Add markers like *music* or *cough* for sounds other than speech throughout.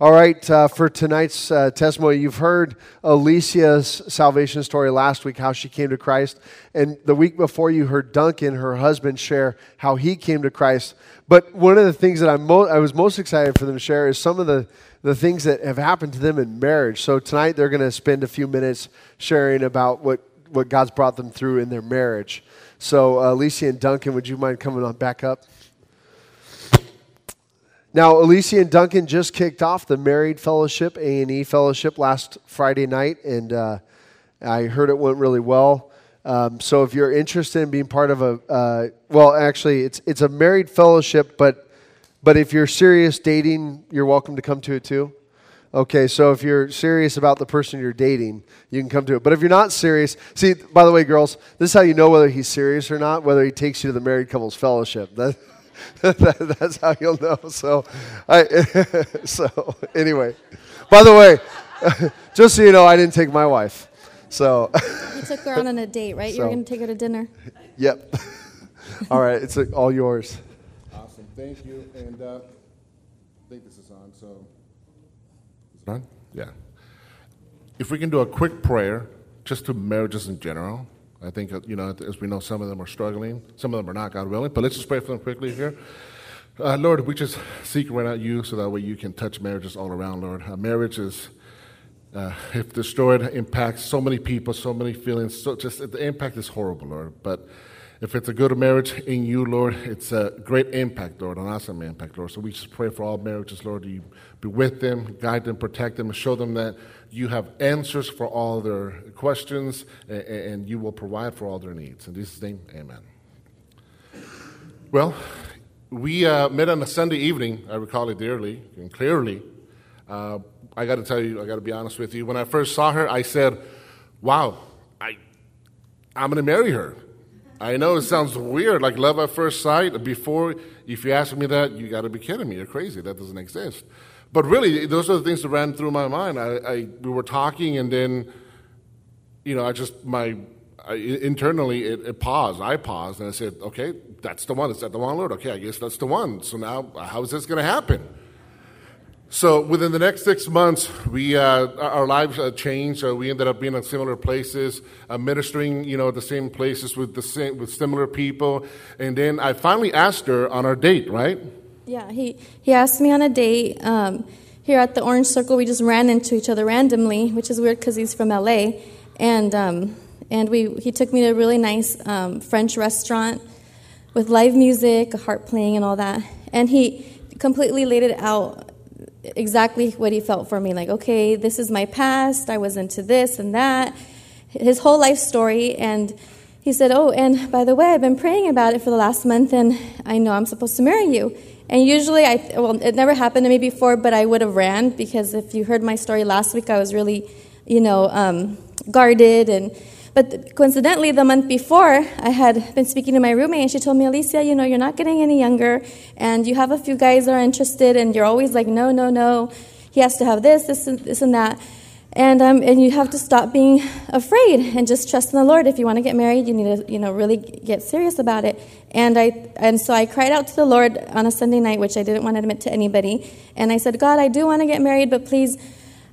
All right, uh, for tonight's uh, testimony, you've heard Alicia's salvation story last week, how she came to Christ. And the week before, you heard Duncan, her husband, share how he came to Christ. But one of the things that I'm mo- I was most excited for them to share is some of the, the things that have happened to them in marriage. So tonight, they're going to spend a few minutes sharing about what, what God's brought them through in their marriage. So, uh, Alicia and Duncan, would you mind coming on back up? Now, Alicia and Duncan just kicked off the Married Fellowship, A&E Fellowship, last Friday night, and uh, I heard it went really well. Um, so if you're interested in being part of a, uh, well, actually, it's, it's a married fellowship, but, but if you're serious dating, you're welcome to come to it too. Okay, so if you're serious about the person you're dating, you can come to it. But if you're not serious, see, by the way, girls, this is how you know whether he's serious or not, whether he takes you to the married couples fellowship. That, *laughs* that, that's how you'll know. So, I, *laughs* so anyway, by the way, *laughs* just so you know, I didn't take my wife. So you took her on, on a date, right? So, you were going to take her to dinner. Yep. all right, it's all yours. Awesome, thank you. And uh, I think this is on. So, is it on? Yeah. If we can do a quick prayer, just to marriages in general. I think, uh, you know, as we know, some of them are struggling, some of them are not, God willing. But let's just pray for them quickly here. Uh, Lord, we just seek right out you so that way you can touch marriages all around, Lord. Uh, marriage is, uh, if destroyed, impacts so many people, so many feelings. So just the impact is horrible, Lord. But if it's a good marriage in you, Lord, it's a great impact, Lord, an awesome impact, Lord. So we just pray for all marriages, Lord. You be with them, guide them, protect them, and show them that you have answers for all their questions, and you will provide for all their needs. In Jesus' name, amen. Well, we uh, met on a Sunday evening. I recall it dearly and clearly. Uh, I got to tell you, I got to be honest with you. When I first saw her, I said, "Wow, I, I'm going to marry her." I know it sounds weird, like love at first sight. Before, if you ask me that, you got to be kidding me. You're crazy. That doesn't exist. But really, those are the things that ran through my mind. I, I we were talking, and then, you know, I just my I, internally it, it, paused. I paused, and I said, "Okay, that's the one. Is that the one, Lord? Okay, I guess that's the one. So now, how is this going to happen?" So within the next six months, we uh, our lives uh, changed. Uh, we ended up being in similar places, uh, ministering, you know, the same places with the same with similar people. And then I finally asked her on our date, right? Yeah, he, he asked me on a date. Um, here at the Orange Circle, we just ran into each other randomly, which is weird because he's from LA. And, um, and we, he took me to a really nice um, French restaurant with live music, a harp playing, and all that. And he completely laid it out exactly what he felt for me like, okay, this is my past, I was into this and that, his whole life story. And he said, Oh, and by the way, I've been praying about it for the last month, and I know I'm supposed to marry you. And usually, I well, it never happened to me before, but I would have ran because if you heard my story last week, I was really, you know, um, guarded. And but coincidentally, the month before, I had been speaking to my roommate, and she told me, Alicia, you know, you're not getting any younger, and you have a few guys that are interested, and you're always like, no, no, no, he has to have this, this, and this, and that. And, um, and you have to stop being afraid and just trust in the Lord. If you want to get married, you need to, you know, really get serious about it. And, I, and so I cried out to the Lord on a Sunday night, which I didn't want to admit to anybody. And I said, God, I do want to get married, but please,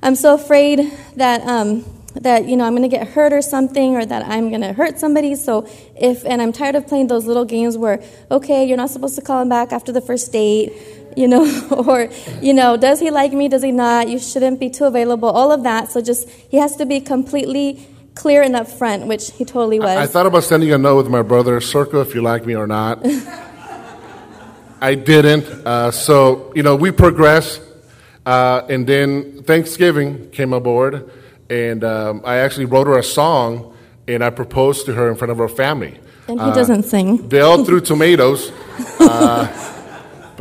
I'm so afraid that, um, that you know I'm going to get hurt or something, or that I'm going to hurt somebody. So if, and I'm tired of playing those little games where, okay, you're not supposed to call him back after the first date you know, *laughs* or, you know, does he like me, does he not? You shouldn't be too available, all of that. So just, he has to be completely clear and upfront, which he totally was. I, I thought about sending a note with my brother, circle if you like me or not. *laughs* I didn't. Uh, so, you know, we progressed. Uh, and then Thanksgiving came aboard, and um, I actually wrote her a song, and I proposed to her in front of her family. And he uh, doesn't sing. They all threw *laughs* tomatoes.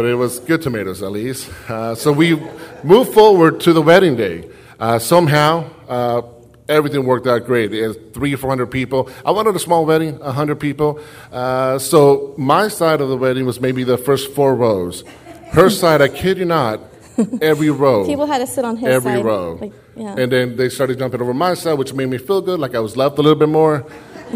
But it was good tomatoes at least. Uh, so we moved forward to the wedding day. Uh, somehow, uh, everything worked out great. It was three four hundred people. I wanted a small wedding, a hundred people. Uh, so my side of the wedding was maybe the first four rows. Her *laughs* side, I kid you not, every row. *laughs* People had to sit on his every side. row. Like, yeah. And then they started jumping over my side, which made me feel good, like I was loved a little bit more.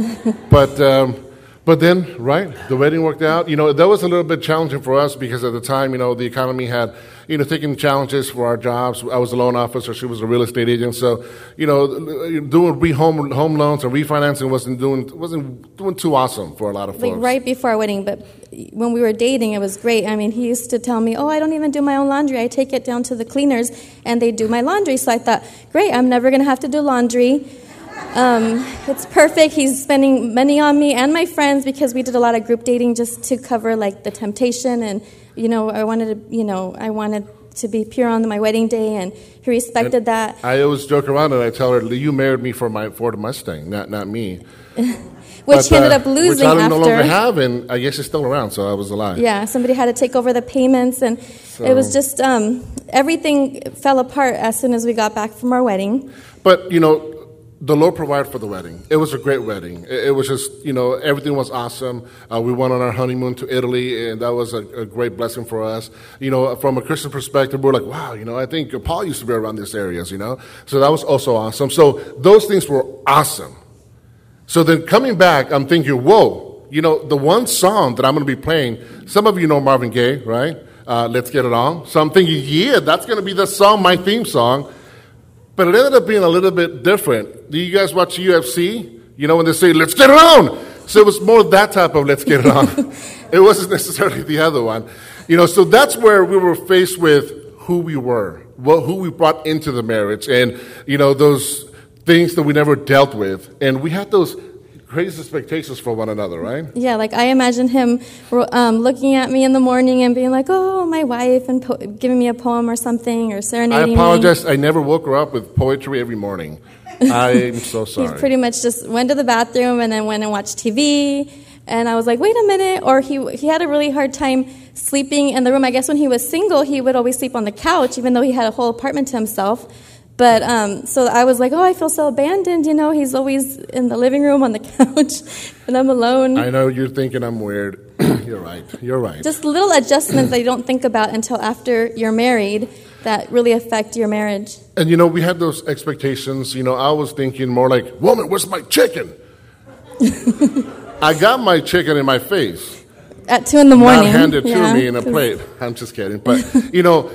*laughs* but um, But then, right, the wedding worked out. You know, that was a little bit challenging for us because at the time, you know, the economy had, you know, taken challenges for our jobs. I was a loan officer, she was a real estate agent. So, you know, doing re home home loans and refinancing wasn't doing wasn't doing too awesome for a lot of folks. Like right before our wedding, but when we were dating, it was great. I mean, he used to tell me, "Oh, I don't even do my own laundry. I take it down to the cleaners, and they do my laundry." So I thought, "Great, I'm never going to have to do laundry." Um, it's perfect. He's spending money on me and my friends because we did a lot of group dating just to cover like the temptation and you know I wanted to you know I wanted to be pure on my wedding day and he respected And that. I always joke around and I tell her, "You married me for my Ford Mustang, not not me." *laughs* Which But, he ended uh, up losing which I no longer have, and I guess it's still around. So I was a lie. Yeah, somebody had to take over the payments, and it was just um, everything fell apart as soon as we got back from our wedding. But you know, the Lord provided for the wedding. It was a great wedding. It, it was just you know everything was awesome. Uh, we went on our honeymoon to Italy, and that was a, a great blessing for us. You know, from a Christian perspective, we're like, wow, you know, I think Paul used to be around these areas. You know, so that was also awesome. So those things were awesome. So then coming back, I'm thinking, whoa, you know, the one song that I'm going to be playing, some of you know Marvin Gaye, right? Uh, Let's Get It On. So I'm thinking, yeah, that's going to be the song, my theme song. But it ended up being a little bit different. Do you guys watch UFC? You know, when they say, let's get it on. So it was more that type of let's get it on. *laughs* it wasn't necessarily the other one. You know, so that's where we were faced with who we were, what, who we brought into the marriage, and, you know, those things that we never dealt with. And we had those crazy expectations for one another, right? Yeah, like I imagine him um, looking at me in the morning and being like, "Oh, my wife," and po- giving me a poem or something, or serenading me. I apologize. I never woke her up with poetry every morning. I'm *laughs* so sorry. He pretty much just went to the bathroom and then went and watched TV. And I was like, wait a minute. Or he, he had a really hard time sleeping in the room. I guess when he was single, he would always sleep on the couch, even though he had a whole apartment to himself. But um, so I was like, oh, I feel so abandoned. You know, he's always in the living room on the *laughs* couch, and I'm alone. I know you're thinking I'm weird. *clears throat* you're right. You're right. Just little adjustments that you don't think about until after you're married that really affect your marriage. And you know, we had those expectations. You know, I was thinking more like, woman, where's my chicken? *laughs* I got my chicken in my face, At two in the morning. not handed yeah, to me in a plate. I'm just kidding. But *laughs* you know,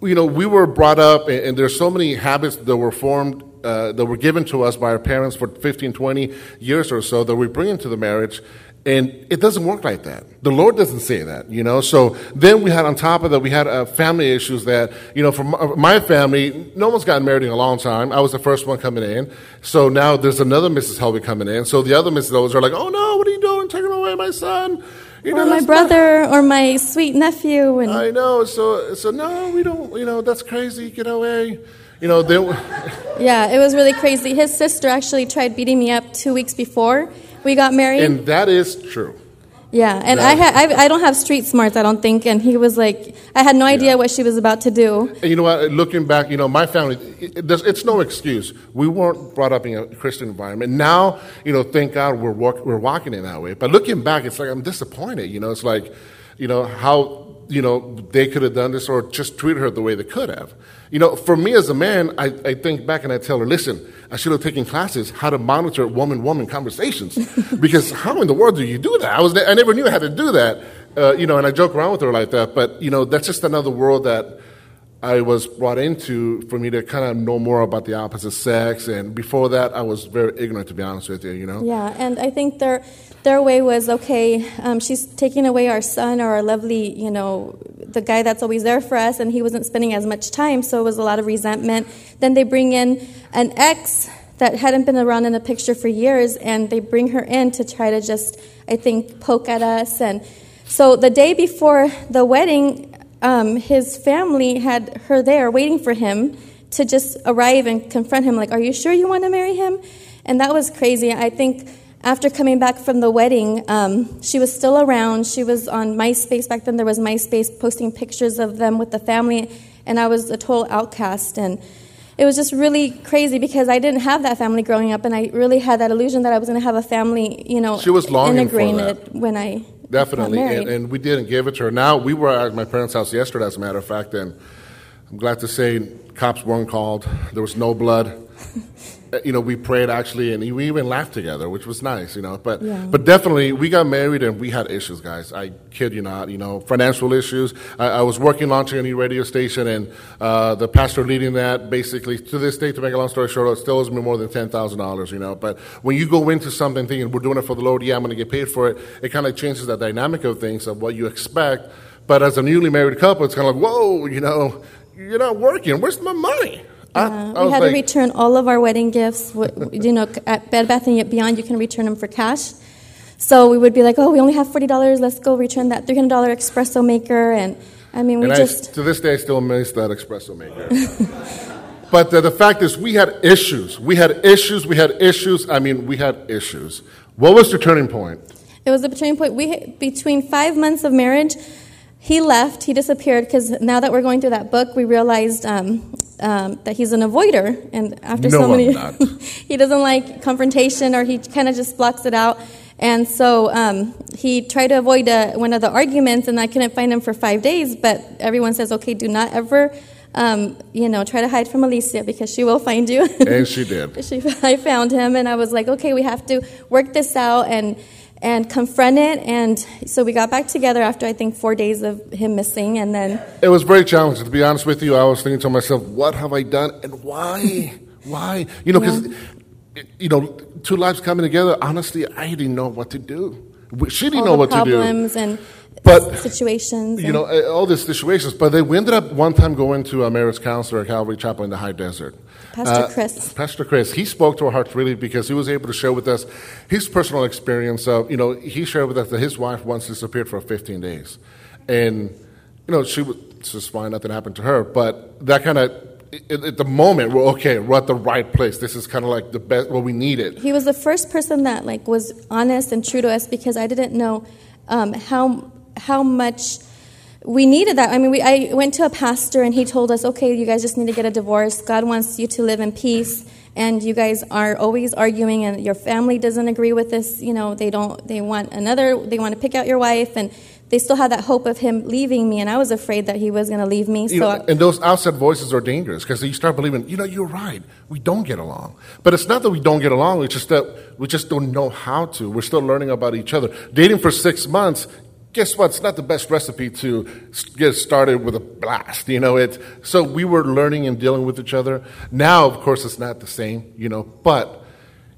you know, we were brought up, and, and there's so many habits that were formed. Uh, that were given to us by our parents for 15, 20 years or so that we bring into the marriage, and it doesn't work like that. The Lord doesn't say that, you know. So then we had on top of that, we had uh, family issues that, you know, for my, my family, no one's gotten married in a long time. I was the first one coming in. So now there's another Mrs. Helwig coming in. So the other Mrs. Helwigs are like, oh no, what are you doing? Taking away my son. You Or my that's not- brother, or my sweet nephew, and I know. So, so no, we don't, you know, that's crazy. Get away. You know, then. *laughs* Yeah, it was really crazy. His sister actually tried beating me up two weeks before we got married. And that is true. Yeah, and I, ha- I I don't have street smarts, I don't think. And he was like, I had no idea what she was about to do. And you know what? Looking back, you know, my family, it, it, it's no excuse. We weren't brought up in a Christian environment. Now, you know, thank God we're, walk, we're walking in that way. But looking back, it's like I'm disappointed. You know, it's like, you know, how, you know, they could have done this or just treated her the way they could have. You know, for me as a man, I, I think back and I tell her, listen, I should have taken classes how to monitor woman-woman conversations *laughs* because how in the world do you do that? I was I never knew how to do that. Uh, you know, and I joke around with her like that, but you know, that's just another world that I was brought into for me to kind of know more about the opposite sex. And before that, I was very ignorant, to be honest with you. You know. Yeah, and I think their their way was okay. Um, she's taking away our son or our lovely, you know, the guy that's always there for us, and he wasn't spending as much time, so it was a lot of resentment. Then they bring in an ex that hadn't been around in the picture for years, and they bring her in to try to just, I think, poke at us. And so the day before the wedding, um, his family had her there waiting for him to just arrive and confront him, like, Are you sure you want to marry him? And that was crazy. I think after coming back from the wedding, um, she was still around. She was on MySpace. Back then, there was MySpace posting pictures of them with the family, and I was a total outcast. And it was just really crazy because I didn't have that family growing up, and I really had that illusion that I was going to have a family, you know, She was longing for integrated that. when I Definitely, and, and we didn't give it to her. Now we were at my parents' house yesterday, as a matter of fact, and I'm glad to say cops weren't called. There was no blood. Uh, you know, we prayed actually, and we even laughed together, which was nice, you know. But Yeah. but definitely, we got married and we had issues, guys. I kid you not. You know, financial issues. I, I was working launching a new radio station, and uh, the pastor leading that basically to this day, to make a long story short, it still owes me more than ten thousand dollars. You know, but when you go into something thinking we're doing it for the Lord, yeah, I'm going to get paid for it. It kind of changes the dynamic of things of what you expect. But as a newly married couple, it's kind of like, whoa, you know, you're not working. Where's my money? I- Uh, I we had like- to return all of our wedding gifts. You know, at Bed Bath and Beyond, you can return them for cash. So we would be like, "Oh, we only have forty dollars. Let's go return that three hundred dollar espresso maker." And I mean, we just I, to this day, I still miss that espresso maker. *laughs* but the, the fact is, we had issues. We had issues. We had issues. I mean, we had issues. What was the turning point? It was the turning point. We between five months of marriage, he left. He disappeared because now that we're going through that book, we realized um, um, that he's an avoider, and after No, so many, *laughs* he doesn't like confrontation, or he kind of just blocks it out. And so um, he tried to avoid uh, one of the arguments, and I couldn't find him for five days. But everyone says, "Okay, do not ever." Um, you know, try to hide from Alicia because she will find you. And she did. *laughs* she, *laughs* I found him, and I was like, okay, we have to work this out and and confront it. And so we got back together after I think four days of him missing, and then It was very challenging. To be honest with you, I was thinking to myself, what have I done and why? *laughs* why? You know, because, you know, two lives coming together, honestly, I didn't know what to do. She didn't all know what to do. problems and But, situations. You know, uh, all these situations. But they, we ended up one time going to a marriage counselor at Calvary Chapel in the high desert. Pastor Uh, Chris. Pastor Chris, he spoke to our hearts really because he was able to share with us his personal experience of, you know, he shared with us that his wife once disappeared for 15 days. And, you know, she was just fine, nothing happened to her. But that kind of, at at the moment, we're okay, we're at the right place. This is kind of like the best, what we needed. he was the first person that like was honest and true to us because I didn't know um, how how much we needed that. I mean, we, I went to a pastor and he told us, okay, you guys just need to get a divorce. God wants you to live in peace, and you guys are always arguing, and your family doesn't agree with this. You know, they don't. They want another. They want to pick out your wife, and they still had that hope of him leaving me, and I was afraid that he was going to leave me. You so. know, and those outside voices are dangerous because you start believing, you know, you're right. We don't get along. But it's not that we don't get along, it's just that we just don't know how to. We're still learning about each other. Dating for six months, guess what? It's not the best recipe to get started with a blast. You know, it. So we were learning and dealing with each other. Now, of course, it's not the same, you know, but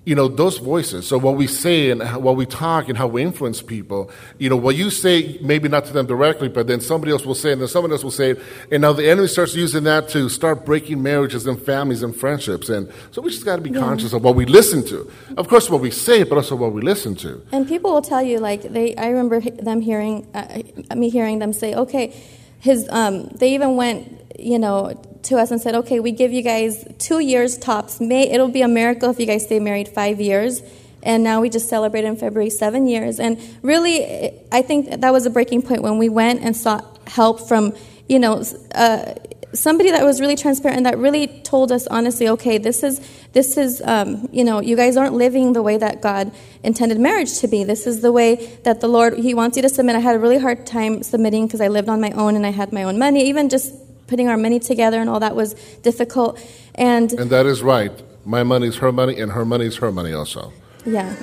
you know those voices so what we say and what we talk and how we influence people you know what you say maybe not to them directly but then somebody else will say it and then someone else will say it and now the enemy starts using that to start breaking marriages and families and friendships and so we just got to be conscious of what we listen to of course what we say but also what we listen to And people will tell you, like they. I remember them hearing uh, me hearing them say, "Okay, his." Um, they even went, you know, to us and said, "Okay, we give you guys two years tops. May it'll be a miracle if you guys stay married five years." And now we just celebrated in February seven years. And really, I think that was a breaking point when we went and sought help from, you know, uh, somebody that was really transparent and that really told us honestly, okay, this is this is um, you know, you guys aren't living the way that God intended marriage to be. This is the way that the Lord He wants you to submit. I had a really hard time submitting because I lived on my own and I had my own money. Even just putting our money together and all that was difficult. And and that is right my money is her money and her money is her money also yeah.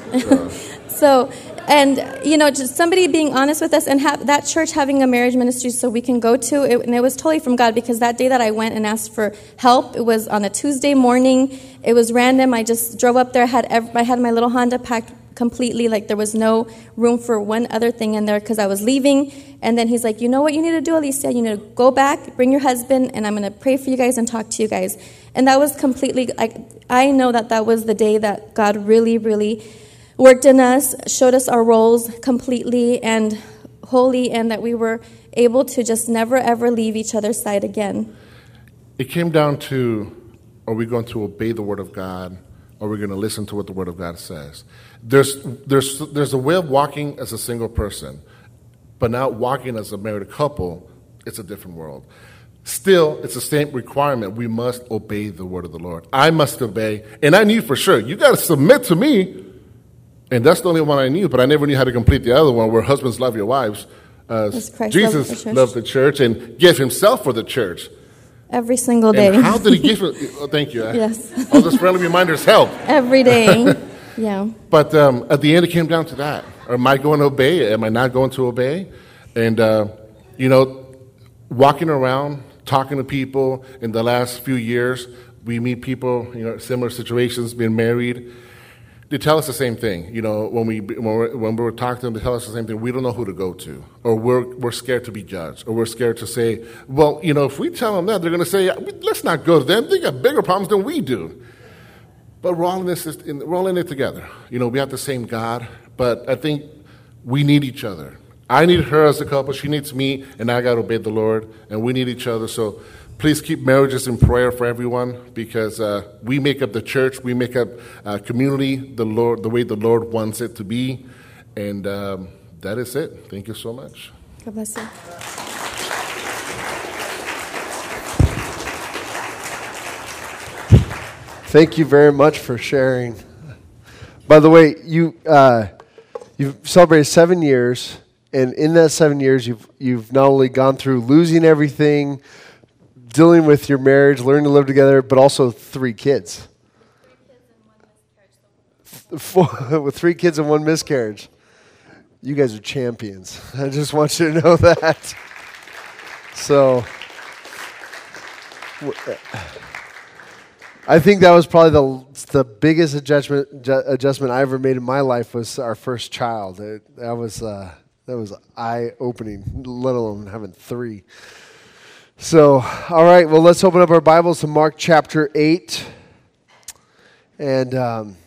*laughs* so, and you know, just somebody being honest with us, and have that church having a marriage ministry so we can go to, it, and it was totally from God because that day that I went and asked for help, it was on a Tuesday morning. It was random. I just drove up there. Had ev- I had my little Honda packed completely. Like there was no room for one other thing in there because I was leaving. And then he's like, you know what you need to do, Alicia? You need to go back, bring your husband, and I'm going to pray for you guys and talk to you guys. And that was completely, like, I know that that was the day that God really, really worked in us, showed us our roles completely and wholly, and that we were able to just never, ever leave each other's side again. it came down to are we going to obey the word of god or are we going to listen to what the word of god says? There's, there's, there's a way of walking as a single person but now walking as a married couple it's a different world. Still it's the same requirement. We must obey the word of the lord. I must obey and i knew for sure. You got to submit to me and that's the only one i knew but i never knew how to complete the other one where husbands love your wives uh, Christ loved jesus the loved the church and gave himself for the church Every single day. And how did he give *laughs* it? Oh, thank you. Yes. All those friendly reminders help. *laughs* Every day. *laughs* yeah. But um, at the end, it came down to that. Am I going to obey? Am I not going to obey? And, uh, you know, walking around, talking to people in the last few years, we meet people, you know, similar situations, being married. They tell us the same thing. You know, when we when we're, when we're talking to them, they tell us the same thing. We don't know who to go to, or we're we're scared to be judged, or we're scared to say, well, you know, if we tell them that, they're going to say, let's not go to them. They got bigger problems than we do. But we're all in this, we're all in it together. You know, we have the same God, but I think we need each other. I need her as a couple. She needs me, and I got to obey the Lord, and we need each other. So please keep marriages in prayer for everyone because uh, we make up the church, we make up uh, community the Lord the way the Lord wants it to be, and um, that is it. Thank you so much. God bless you. Thank you very much for sharing. By the way, you uh, you've celebrated seven years, and in that seven years, you've you've not only gone through losing everything dealing with your marriage, learning to live together, but also three kids. *laughs* Four, with *laughs* three kids and one miscarriage. You guys are champions. *laughs* I just want you to know that. So, I think that was probably the the biggest adjustment adjustment I ever made in my life was our first child. It, that was uh, that was eye opening, let alone having three. So, all right, well, let's open up our Bibles to Mark chapter 8. And um,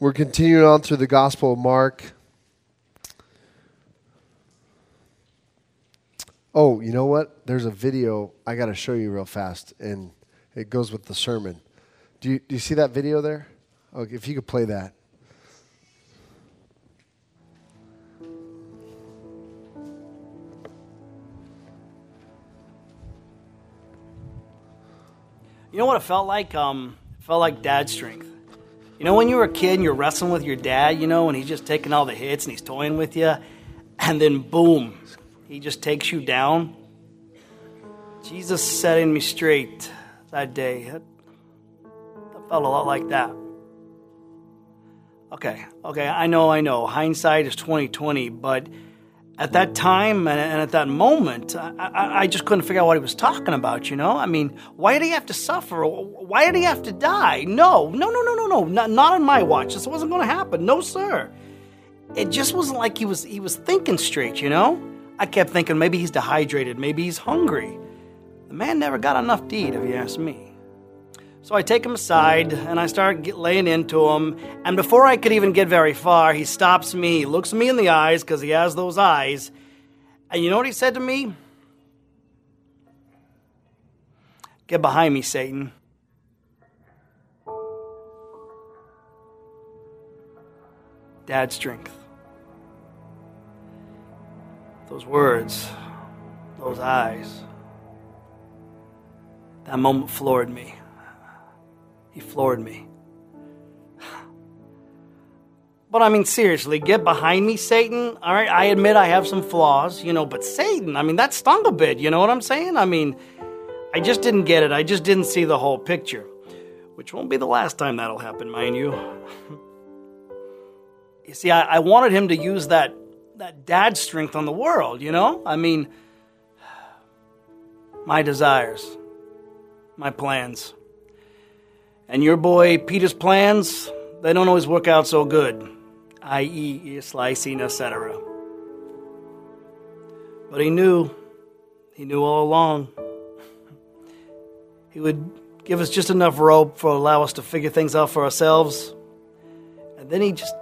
we're continuing on through the Gospel of Mark. Oh, you know what? There's a video I got to show you real fast, and it goes with the sermon. Do you, do you see that video there? Okay, if you could play that. You know what it felt like? Um, it felt like dad strength. You know, when you were a kid and you're wrestling with your dad, you know, and he's just taking all the hits and he's toying with you, and then boom, he just takes you down. Jesus setting me straight that day. That, felt a lot like that. Okay, okay, I know, I know. Hindsight is 2020, but at that time and, at that moment, I, I, I, just couldn't figure out what he was talking about, you know? I mean, why did he have to suffer? Why did he have to die? No, no, no, no, no, no, not, not on my watch. This wasn't going to happen. No, sir. It just wasn't like he was, he was thinking straight, you know? I kept thinking maybe he's dehydrated, maybe he's hungry. The man never got enough to eat, if you ask me. So I take him aside and I start laying into him. And before I could even get very far, he stops me, he looks me in the eyes because he has those eyes. And you know what he said to me? Get behind me, Satan. Dad strength. Those words, those eyes. That moment floored me. He floored me. But I mean, seriously, get behind me, Satan. All right, I admit I have some flaws, you know, but Satan, I mean, that stung a bit, you know what I'm saying? I mean, I just didn't get it. I just didn't see the whole picture, which won't be the last time that'll happen, mind you. *laughs* you see, I, I wanted him to use that, that dad strength on the world, you know? I mean, *sighs* my desires, my plans. And your boy Peter's plans, they don't always work out so good, i.e., slicing, etc. But he knew, he knew all along. *laughs* He would give us just enough rope for allow us to figure things out for ourselves. And then he just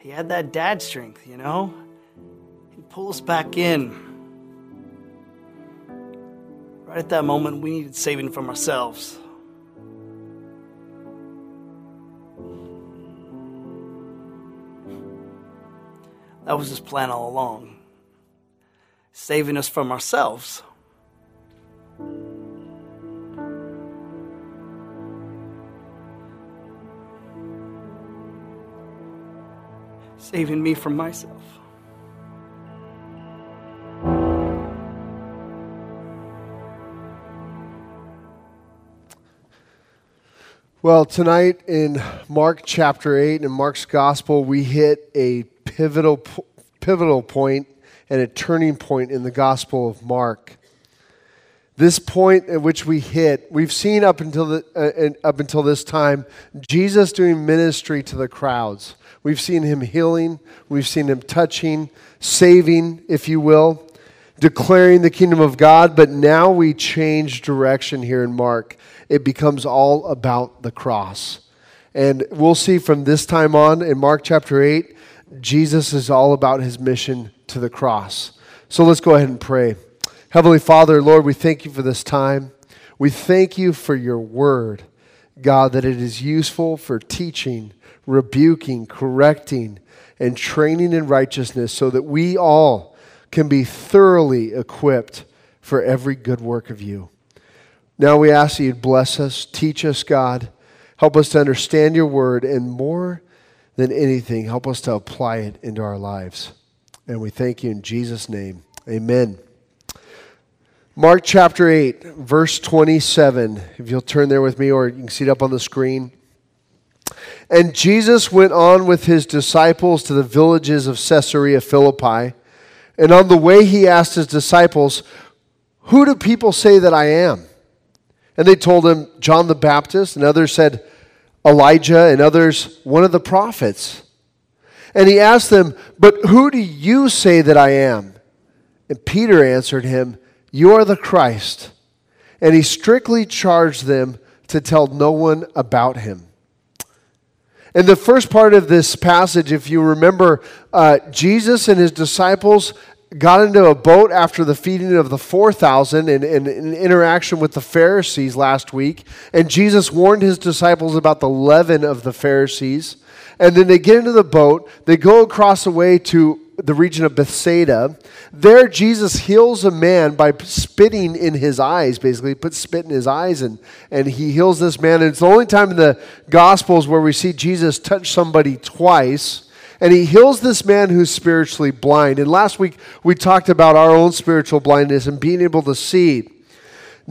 he had that dad strength, you know? He'd pull us back in. Right at that moment we needed saving from ourselves. That was his plan all along saving us from ourselves. Saving me from myself. Well, tonight in Mark chapter 8 in Mark's gospel, we hit a pivotal, pivotal point and a turning point in the gospel of Mark. This point at which we hit, we've seen up until, the, uh, up until this time Jesus doing ministry to the crowds. We've seen him healing, we've seen him touching, saving, if you will, declaring the kingdom of God, but now we change direction here in Mark it becomes all about the cross. And we'll see from this time on in Mark chapter 8, Jesus is all about his mission to the cross. So let's go ahead and pray. Heavenly Father, Lord, we thank you for this time. We thank you for your word, God, that it is useful for teaching, rebuking, correcting, and training in righteousness so that we all can be thoroughly equipped for every good work of you. Now we ask that you'd bless us, teach us, God. Help us to understand your word, and more than anything, help us to apply it into our lives. And we thank you in Jesus' name. Amen. Mark chapter 8, verse 27. If you'll turn there with me, or you can see it up on the screen. And Jesus went on with his disciples to the villages of Caesarea Philippi. And on the way, he asked his disciples, Who do people say that I am? And they told him, John the Baptist, and others said, Elijah, and others, one of the prophets. And he asked them, But who do you say that I am? And Peter answered him, You are the Christ. And he strictly charged them to tell no one about him. In the first part of this passage, if you remember, uh, Jesus and his disciples got into a boat after the feeding of the 4,000 and in, in, interaction with the Pharisees last week. And Jesus warned his disciples about the leaven of the Pharisees. And then they get into the boat, they go across the way to the region of Bethsaida. There, Jesus heals a man by spitting in his eyes, basically, he puts spit in his eyes, and, and he heals this man. And it's the only time in the Gospels where we see Jesus touch somebody twice and he heals this man who's spiritually blind. And last week we talked about our own spiritual blindness and being able to see.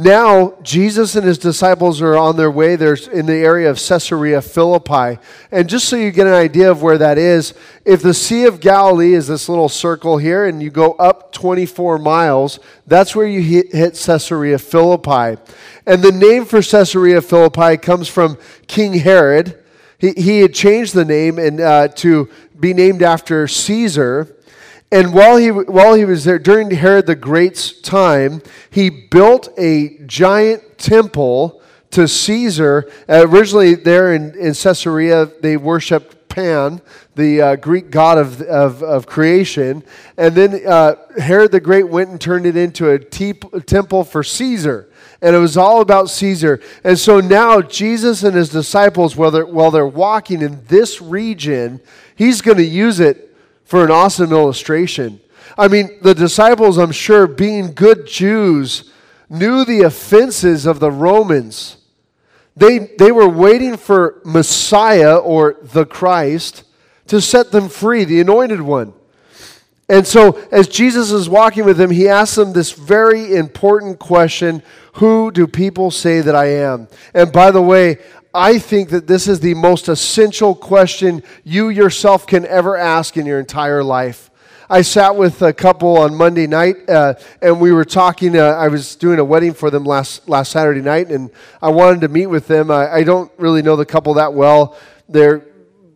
Now, Jesus and his disciples are on their way. They're in the area of Caesarea Philippi. And just so you get an idea of where that is, if the Sea of Galilee is this little circle here and you go up 24 miles, that's where you hit, Caesarea Philippi. And the name for Caesarea Philippi comes from King Herod. He, he had changed the name and, uh, to be named after Caesar. And while he, while he was there, during Herod the Great's time, he built a giant temple to Caesar. Uh, originally, there in, in Caesarea, they worshiped Pan, the uh, Greek god of, of, of, creation. And then uh, Herod the Great went and turned it into a, te- a temple for Caesar and it was all about Caesar. And so now Jesus and his disciples, while they're, while they're walking in this region, he's going to use it for an awesome illustration. I mean, the disciples, I'm sure, being good Jews, knew the offenses of the Romans. They, they were waiting for Messiah or the Christ to set them free, the anointed one. And so, as Jesus is walking with them, he asks them this very important question Who do people say that I am? And by the way, I think that this is the most essential question you yourself can ever ask in your entire life. I sat with a couple on Monday night, uh, and we were talking. Uh, I was doing a wedding for them last last Saturday night, and I wanted to meet with them. I, I don't really know the couple that well. They're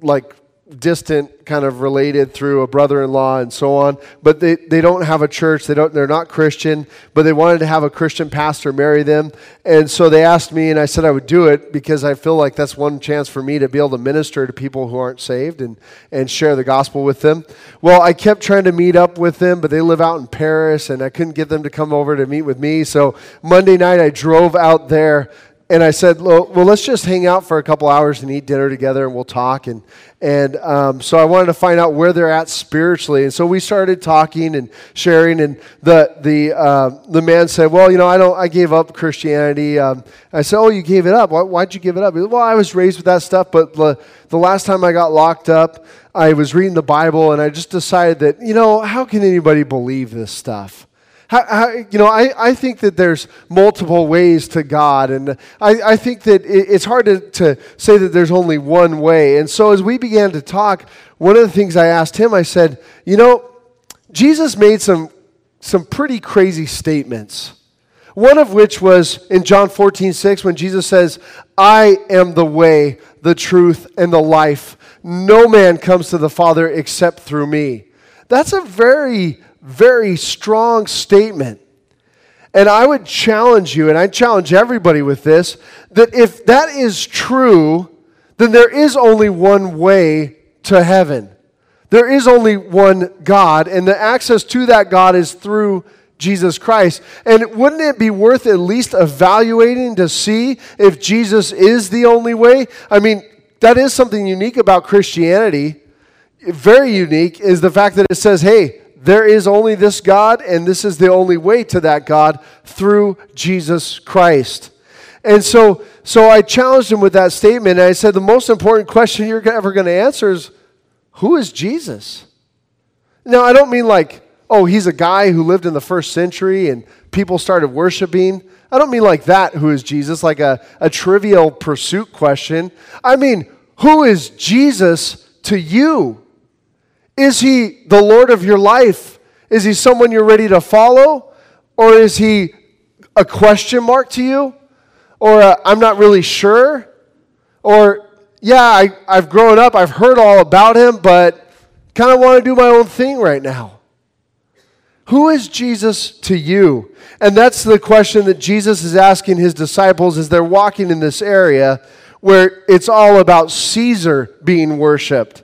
like distant kind of related through a brother-in-law and so on but they, they don't have a church. They don't they're not christian but they wanted to have a christian pastor marry them. And so they asked me and i said i would do it because i feel like that's one chance for me to be able to minister to people who aren't saved and, and share the gospel with them. Well i kept trying to meet up with them but they live out in paris and i couldn't get them to come over to meet with me. So monday night i drove out there and I said, well, well, let's just hang out for a couple hours and eat dinner together and we'll talk. And, and um, so I wanted to find out where they're at spiritually. And so we started talking and sharing. And the, the, uh, the man said, well, you know, I, don't, I gave up Christianity. Um, I said, oh, you gave it up. Why, why'd you give it up? Said, well, I was raised with that stuff, but the, the last time I got locked up, I was reading the Bible and I just decided that, you know, how can anybody believe this stuff? How, how, you know, I, I think that there's multiple ways to God, and I, I think that it, it's hard to, to say that there's only one way. And so as we began to talk, one of the things I asked him, I said, you know, Jesus made some, some pretty crazy statements. One of which was in John 14, 6, when Jesus says, I am the way, the truth, and the life. No man comes to the Father except through me. That's a very very strong statement. And I would challenge you, and I challenge everybody with this, that if that is true, then there is only one way to heaven. There is only one God, and the access to that God is through Jesus Christ. And wouldn't it be worth at least evaluating to see if Jesus is the only way? I mean, that is something unique about Christianity. Very unique is the fact that it says, hey, there is only this God, and this is the only way to that God through Jesus Christ. And so, so I challenged him with that statement, and I said, The most important question you're ever going to answer is who is Jesus? Now, I don't mean like, oh, he's a guy who lived in the first century and people started worshiping. I don't mean like that, who is Jesus, like a, a trivial pursuit question. I mean, who is Jesus to you? Is he the Lord of your life? Is he someone you're ready to follow? Or is he a question mark to you? Or i I'm not really sure? Or, yeah, I, I've grown up, I've heard all about him, but kind of want to do my own thing right now. Who is Jesus to you? And that's the question that Jesus is asking his disciples as they're walking in this area where it's all about Caesar being worshiped.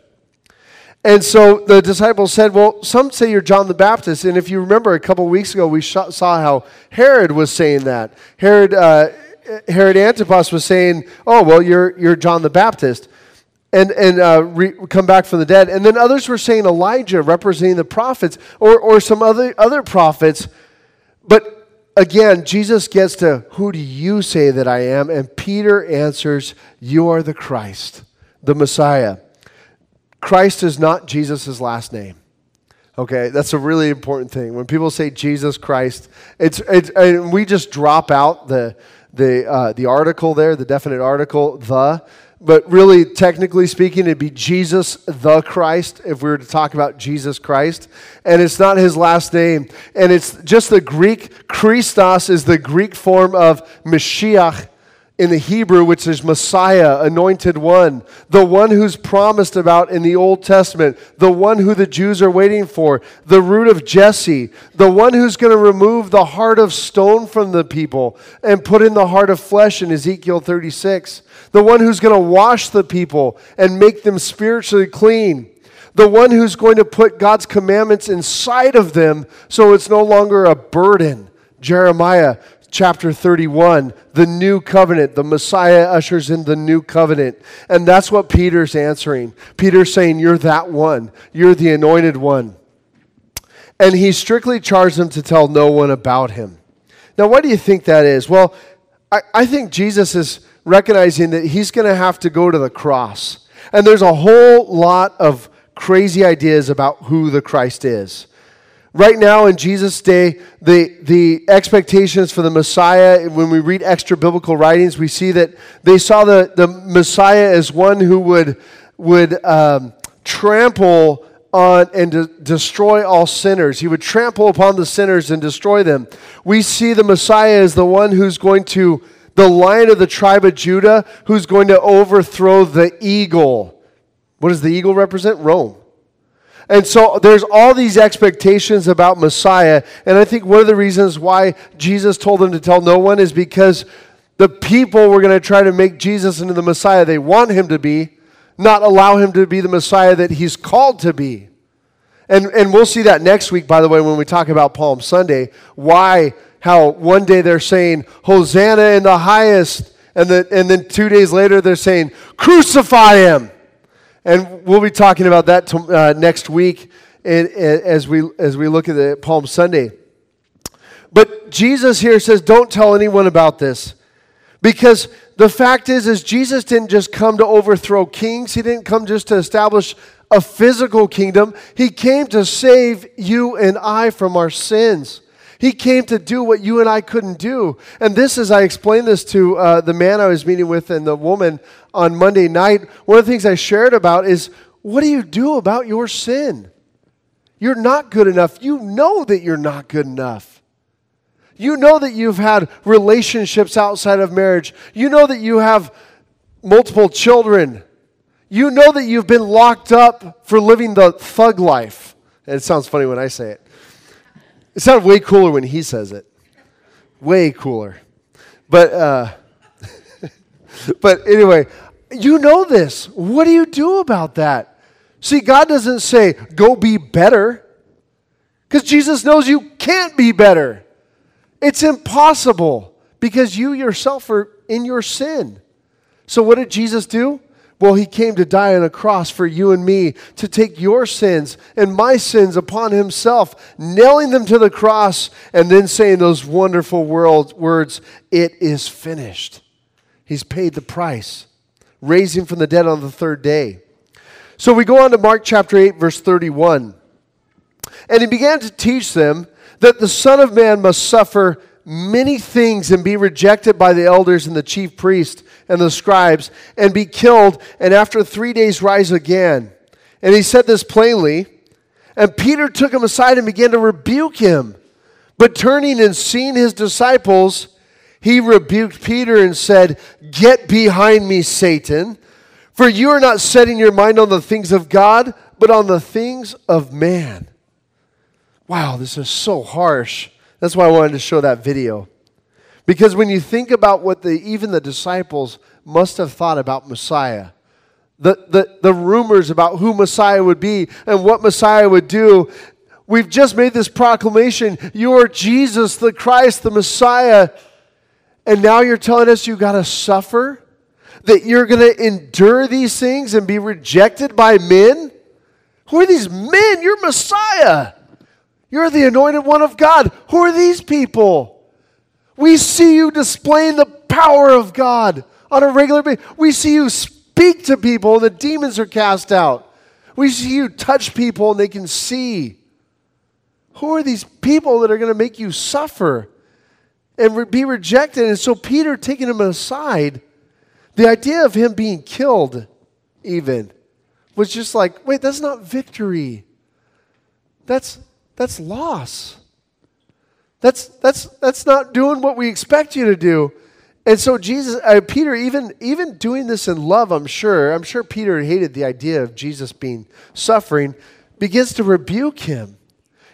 And so the disciples said, Well, some say you're John the Baptist. And if you remember a couple weeks ago, we saw how Herod was saying that. Herod, uh, Herod Antipas was saying, Oh, well, you're, you're John the Baptist. And, and uh, re- come back from the dead. And then others were saying Elijah, representing the prophets, or, or some other, other prophets. But again, Jesus gets to, Who do you say that I am? And Peter answers, You are the Christ, the Messiah. Christ is not Jesus' last name. Okay, that's a really important thing. When people say Jesus Christ, it's, it's and we just drop out the the uh, the article there, the definite article, the. But really, technically speaking, it'd be Jesus the Christ if we were to talk about Jesus Christ. And it's not his last name. And it's just the Greek, Christos is the Greek form of Mashiach, in the Hebrew, which is Messiah, anointed one, the one who's promised about in the Old Testament, the one who the Jews are waiting for, the root of Jesse, the one who's going to remove the heart of stone from the people and put in the heart of flesh in Ezekiel 36, the one who's going to wash the people and make them spiritually clean. The one who's going to put God's commandments inside of them so it's no longer a burden. Jeremiah chapter 31, the new covenant. The Messiah ushers in the new covenant. And that's what Peter's answering. Peter's saying, You're that one, you're the anointed one. And he strictly charged them to tell no one about him. Now, what do you think that is? Well, I, I think Jesus is recognizing that he's going to have to go to the cross. And there's a whole lot of crazy ideas about who the Christ is. Right now in Jesus' day, the, the expectations for the Messiah, when we read extra biblical writings, we see that they saw the, the Messiah as one who would, would um, trample on and de- destroy all sinners. He would trample upon the sinners and destroy them. We see the Messiah as the one who's going to, the lion of the tribe of Judah, who's going to overthrow the eagle. What does the eagle represent? Rome. And so there's all these expectations about Messiah. And I think one of the reasons why Jesus told them to tell no one is because the people were going to try to make Jesus into the Messiah they want him to be, not allow him to be the Messiah that he's called to be. And, and we'll see that next week, by the way, when we talk about Palm Sunday, why, how one day they're saying, Hosanna in the highest, and, the, and then two days later they're saying, Crucify him. And we'll be talking about that uh, next week as, we, as we look at the Palm Sunday. But Jesus here says, don't tell anyone about this. Because the fact is, is Jesus didn't just come to overthrow kings. He didn't come just to establish a physical kingdom. He came to save you and I from our sins. He came to do what you and I couldn't do. And this, as I explained this to uh, the man I was meeting with and the woman on Monday night, one of the things I shared about is what do you do about your sin? You're not good enough. You know that you're not good enough. You know that you've had relationships outside of marriage. You know that you have multiple children. You know that you've been locked up for living the thug life. And it sounds funny when I say it. It sounds way cooler when he says it. Way cooler. But uh, *laughs* but anyway, you know this. What do you do about that? See, God doesn't say, go be better, because Jesus knows you can't be better. It's impossible because you yourself are in your sin. So, what did Jesus do? Well, he came to die on a cross for you and me to take your sins and my sins upon himself, nailing them to the cross, and then saying those wonderful words, It is finished. He's paid the price, raising from the dead on the third day. So we go on to Mark chapter 8, verse 31. And he began to teach them that the Son of Man must suffer many things and be rejected by the elders and the chief priests and the scribes and be killed and after three days rise again. And he said this plainly. And Peter took him aside and began to rebuke him. But turning and seeing his disciples, he rebuked Peter and said, Get behind me, Satan, for you are not setting your mind on the things of God, but on the things of man. Wow, this is so harsh. That's why I wanted to show that video. Because when you think about what the, even the disciples must have thought about Messiah, the, the, the rumors about who Messiah would be and what Messiah would do, we've just made this proclamation you are Jesus, the Christ, the Messiah. And now you're telling us you got to suffer? That you're going to endure these things and be rejected by men? Who are these men? You're Messiah. You're the anointed one of God. Who are these people? We see you displaying the power of God on a regular basis. We see you speak to people and the demons are cast out. We see you touch people and they can see. Who are these people that are going to make you suffer and re- be rejected? And so Peter taking him aside, the idea of him being killed, even, was just like, wait, that's not victory. That's that's loss. That's, that's, that's not doing what we expect you to do. And so Jesus, uh, Peter, even, even doing this in love, I'm sure, I'm sure Peter hated the idea of Jesus being suffering, begins to rebuke him.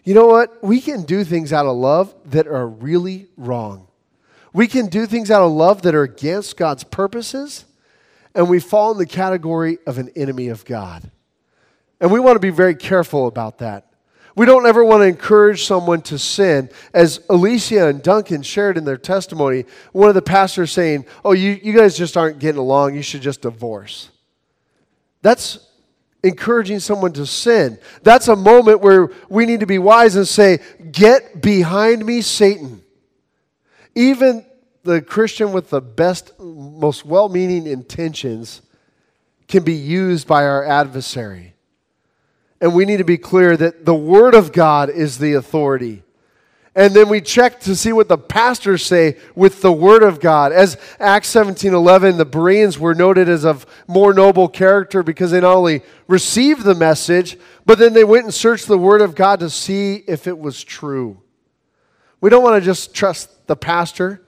You know what? We can do things out of love that are really wrong. We can do things out of love that are against God's purposes, and we fall in the category of an enemy of God. And we want to be very careful about that. We don't ever want to encourage someone to sin. As Alicia and Duncan shared in their testimony, one of the pastors saying, Oh, you, you guys just aren't getting along. You should just divorce. That's encouraging someone to sin. That's a moment where we need to be wise and say, Get behind me, Satan. Even the Christian with the best, most well meaning intentions can be used by our adversary. And we need to be clear that the Word of God is the authority. And then we check to see what the pastors say with the Word of God. As Acts 17 11, the Bereans were noted as of more noble character because they not only received the message, but then they went and searched the Word of God to see if it was true. We don't want to just trust the pastor.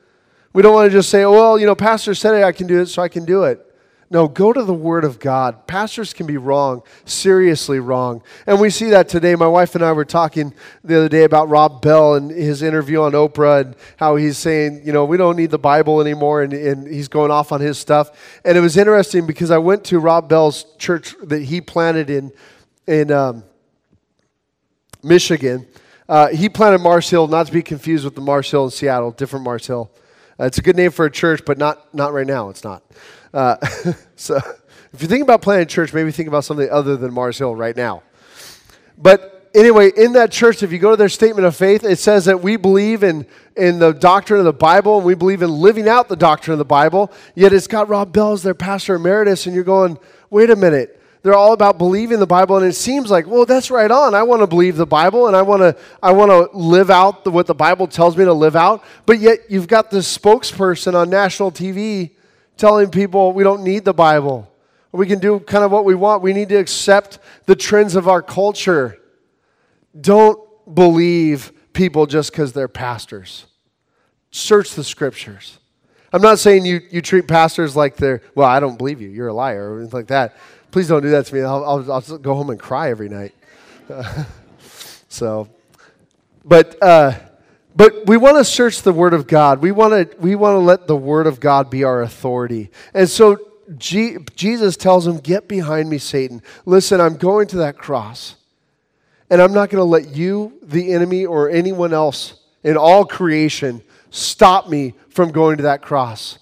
We don't want to just say, well, you know, pastor said it, I can do it, so I can do it. No, go to the Word of God. Pastors can be wrong, seriously wrong. And we see that today. My wife and I were talking the other day about Rob Bell and his interview on Oprah and how he's saying, you know, we don't need the Bible anymore, and, and he's going off on his stuff. And it was interesting because I went to Rob Bell's church that he planted in, in um, Michigan. Uh, he planted Mars Hill, not to be confused with the Mars Hill in Seattle, different Mars Hill. Uh, it's a good name for a church, but not, not right now. It's not. Uh, *laughs* so if you think about planting church, maybe think about something other than Mars Hill right now. But anyway, in that church, if you go to their statement of faith, it says that we believe in, in the doctrine of the Bible and we believe in living out the doctrine of the Bible. Yet it's got Rob Bell as their pastor emeritus, and you're going, wait a minute. they're all about believing the Bible, and it seems like, well, that's right on. I want to believe the Bible, and I want to I want to live out the, what the Bible tells me to live out. But yet, you've got this spokesperson on national TV telling people we don't need the Bible. We can do kind of what we want. We need to accept the trends of our culture. Don't believe people just because they're pastors. Search the scriptures. I'm not saying you, you treat pastors like they're, well, I don't believe you. You're a liar or anything like that. Please don't do that to me. I'll, I'll, I'll go home and cry every night. *laughs* so, but, uh, but we want to search the Word of God. We want to, we want to let the Word of God be our authority. And so G- Jesus tells him, Get behind me, Satan. Listen, I'm going to that cross. And I'm not going to let you, the enemy, or anyone else in all creation stop me from going to that cross.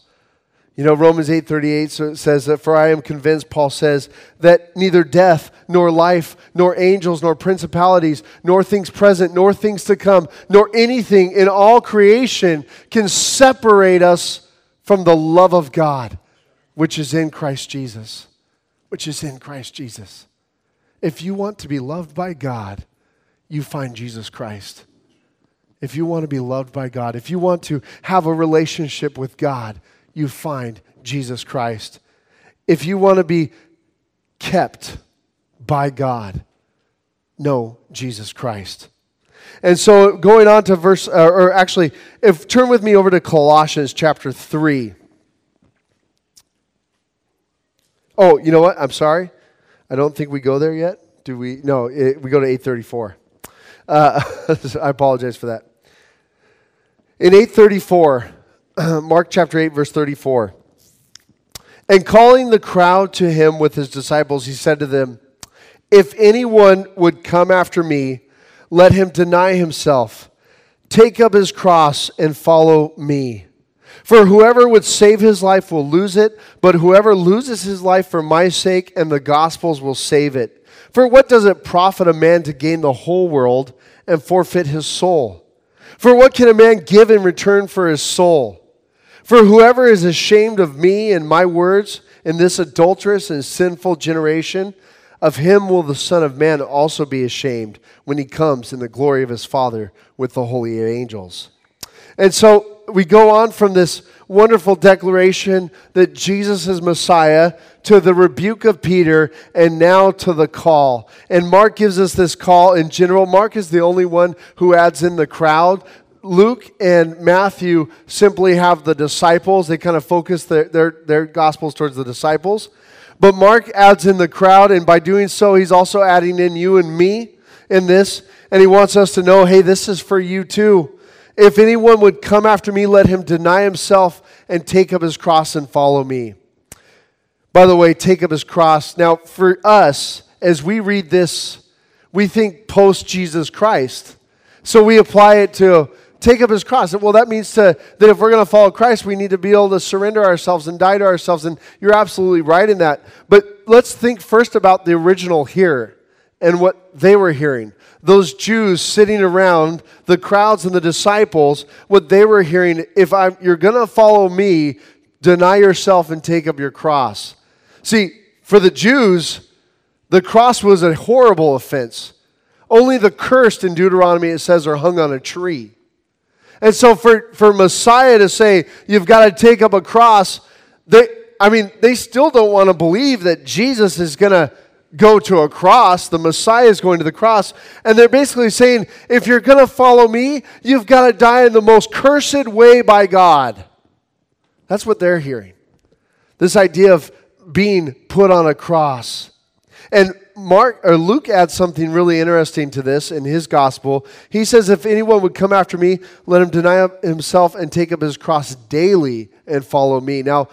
You know, Romans 8:38 says that for I am convinced Paul says that neither death nor life nor angels nor principalities nor things present nor things to come nor anything in all creation can separate us from the love of God which is in Christ Jesus. Which is in Christ Jesus. If you want to be loved by God, you find Jesus Christ. If you want to be loved by God, if you want to have a relationship with God, you find Jesus Christ. If you want to be kept by God, know Jesus Christ. And so, going on to verse, uh, or actually, if turn with me over to Colossians chapter 3. Oh, you know what? I'm sorry. I don't think we go there yet. Do we? No, it, we go to 834. Uh, *laughs* I apologize for that. In 834, *clears throat* Mark chapter 8, verse 34. And calling the crowd to him with his disciples, he said to them, If anyone would come after me, let him deny himself, take up his cross, and follow me. For whoever would save his life will lose it, but whoever loses his life for my sake and the gospel's will save it. For what does it profit a man to gain the whole world and forfeit his soul? For what can a man give in return for his soul? For whoever is ashamed of me and my words in this adulterous and sinful generation, of him will the Son of Man also be ashamed when he comes in the glory of his Father with the holy angels. And so we go on from this wonderful declaration that Jesus is Messiah to the rebuke of Peter and now to the call. And Mark gives us this call in general. Mark is the only one who adds in the crowd. Luke and Matthew simply have the disciples. They kind of focus their, their, their gospels towards the disciples. But Mark adds in the crowd, and by doing so, he's also adding in you and me in this. And he wants us to know hey, this is for you too. If anyone would come after me, let him deny himself and take up his cross and follow me. By the way, take up his cross. Now, for us, as we read this, we think post Jesus Christ. So we apply it to take up his cross. Well, that means to, that if we're going to follow Christ, we need to be able to surrender ourselves and die to ourselves. And you're absolutely right in that. But let's think first about the original here and what they were hearing those Jews sitting around, the crowds and the disciples, what they were hearing if I'm, you're going to follow me, deny yourself and take up your cross. See, for the Jews, the cross was a horrible offense. Only the cursed in Deuteronomy, it says, are hung on a tree. And so for, for Messiah to say, you've got to take up a cross, they, I mean, they still don't want to believe that Jesus is going to go to a cross. The Messiah is going to the cross. And they're basically saying, if you're going to follow me, you've got to die in the most cursed way by God. That's what they're hearing. This idea of being put on a cross. And Mark or Luke adds something really interesting to this in his gospel. He says, If anyone would come after me, let him deny himself and take up his cross daily and follow me. Now,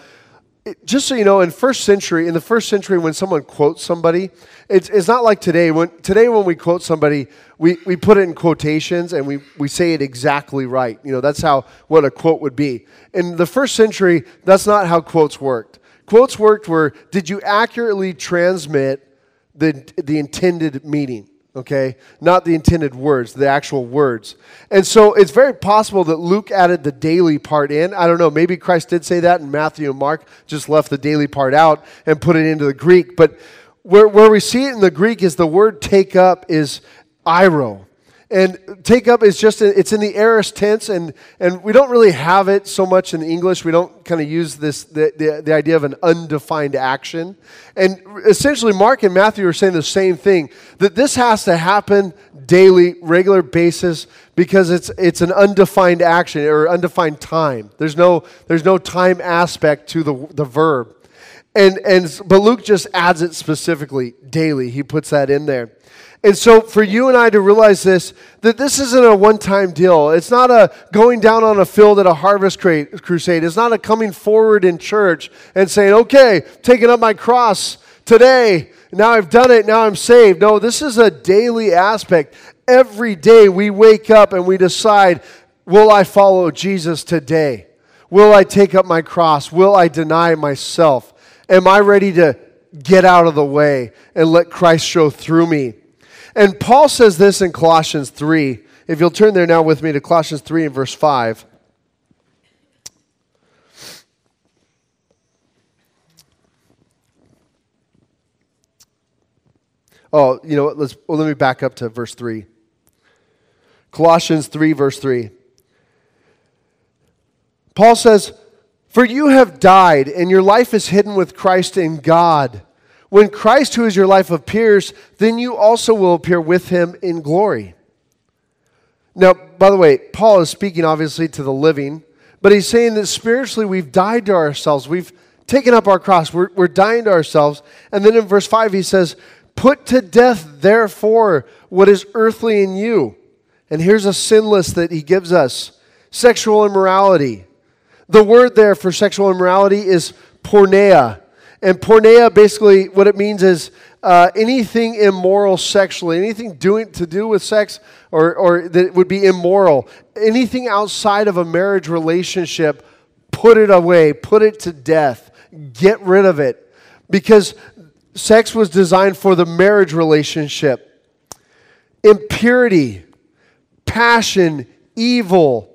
just so you know, in first century, in the first century, when someone quotes somebody, it's, it's not like today. When today, when we quote somebody, we, we put it in quotations and we, we say it exactly right. You know, that's how what a quote would be. In the first century, that's not how quotes worked. Quotes worked were did you accurately transmit the, the intended meaning? okay? Not the intended words, the actual words. And so it's very possible that Luke added the daily part in. I don't know, maybe Christ did say that, and Matthew and Mark just left the daily part out and put it into the Greek. But where, where we see it in the Greek is the word take up is iro. And take up is just, it's in the aorist tense, and, and we don't really have it so much in English. We don't kind of use this, the, the, the idea of an undefined action. And essentially, Mark and Matthew are saying the same thing that this has to happen daily, regular basis, because it's, it's an undefined action or undefined time. There's no, there's no time aspect to the, the verb. And, and, but Luke just adds it specifically daily. He puts that in there. And so, for you and I to realize this, that this isn't a one time deal. It's not a going down on a field at a harvest crusade. It's not a coming forward in church and saying, okay, taking up my cross today. Now I've done it. Now I'm saved. No, this is a daily aspect. Every day we wake up and we decide, will I follow Jesus today? Will I take up my cross? Will I deny myself? Am I ready to get out of the way and let Christ show through me? And Paul says this in Colossians 3. If you'll turn there now with me to Colossians 3 and verse 5. Oh, you know what? Let's, well, let me back up to verse 3. Colossians 3, verse 3. Paul says, For you have died, and your life is hidden with Christ in God. When Christ, who is your life, appears, then you also will appear with him in glory. Now, by the way, Paul is speaking obviously to the living, but he's saying that spiritually we've died to ourselves. We've taken up our cross. We're, we're dying to ourselves. And then in verse 5, he says, Put to death, therefore, what is earthly in you. And here's a sin list that he gives us sexual immorality. The word there for sexual immorality is porneia. And porneia, basically, what it means is uh, anything immoral sexually, anything doing to do with sex or, or that would be immoral, anything outside of a marriage relationship, put it away, put it to death, get rid of it. Because sex was designed for the marriage relationship. Impurity, passion, evil.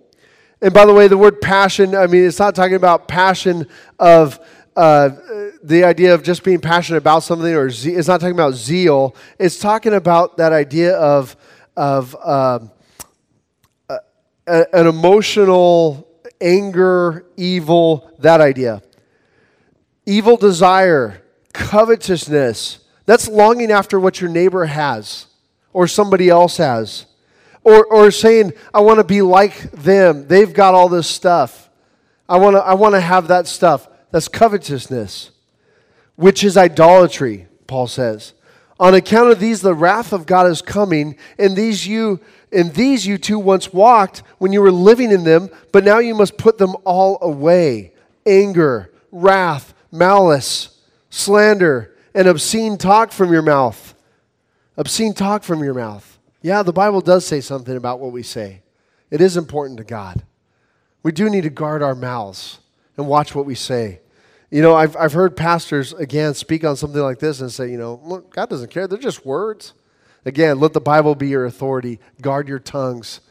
And by the way, the word passion, I mean, it's not talking about passion of uh, the idea of just being passionate about something, or ze- it's not talking about zeal. It's talking about that idea of of um, a, an emotional anger, evil, that idea. Evil desire, covetousness. That's longing after what your neighbor has or somebody else has. Or, or saying, I want to be like them. They've got all this stuff. I want to I want to have that stuff. That's covetousness, which is idolatry, Paul says. On account of these, the wrath of God is coming, and these you in these you two once walked when you were living in them, but now you must put them all away. Anger, wrath, malice, slander, and obscene talk from your mouth. Obscene talk from your mouth. Yeah, the Bible does say something about what we say. It is important to God. We do need to guard our mouths and watch what we say. You know, I've, I've heard pastors, again, speak on something like this and say, you know, look, God doesn't care. They're just words. Again, let the Bible be your authority. Guard your tongues.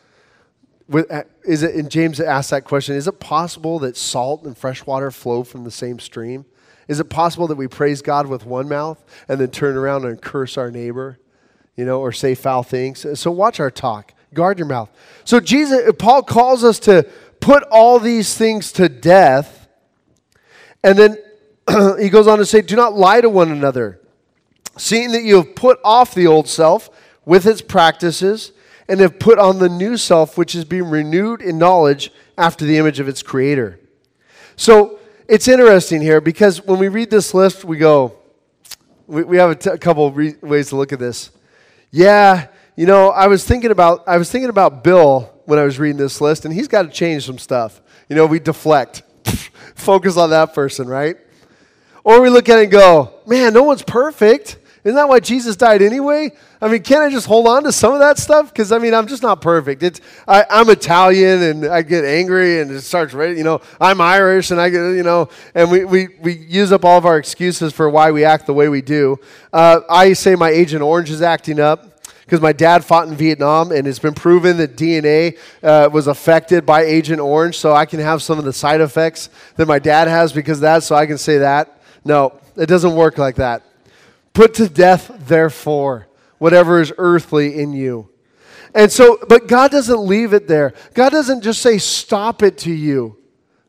Uh, is it, and James asked that question Is it possible that salt and fresh water flow from the same stream? Is it possible that we praise God with one mouth and then turn around and curse our neighbor, you know, or say foul things? So watch our talk. Guard your mouth. So Jesus, Paul calls us to put all these things to death. And then *clears throat* he goes on to say, Do not lie to one another, seeing that you have put off the old self with its practices and have put on the new self, which is being renewed in knowledge after the image of its creator. So it's interesting here because when we read this list, we go, we, we have a, t- a couple re- ways to look at this. Yeah, you know, I was thinking about I was thinking about Bill when I was reading this list, and he's got to change some stuff. You know, we deflect, *laughs* focus on that person, right? Or we look at it and go, man, no one's perfect. Isn't that why Jesus died anyway? I mean, can't I just hold on to some of that stuff? Because I mean, I'm just not perfect. It's I, am Italian and I get angry and it starts. You know, I'm Irish and I get you know, and we, we, we use up all of our excuses for why we act the way we do. Uh, I say my Agent Orange is acting up because my dad fought in Vietnam, and it's been proven that DNA uh, was affected by Agent Orange, so I can have some of the side effects that my dad has because that, so I can say that. No, it doesn't work like that. Put to death, therefore, whatever is earthly in you. And so, but God doesn't leave it there. God doesn't just say, stop it to you.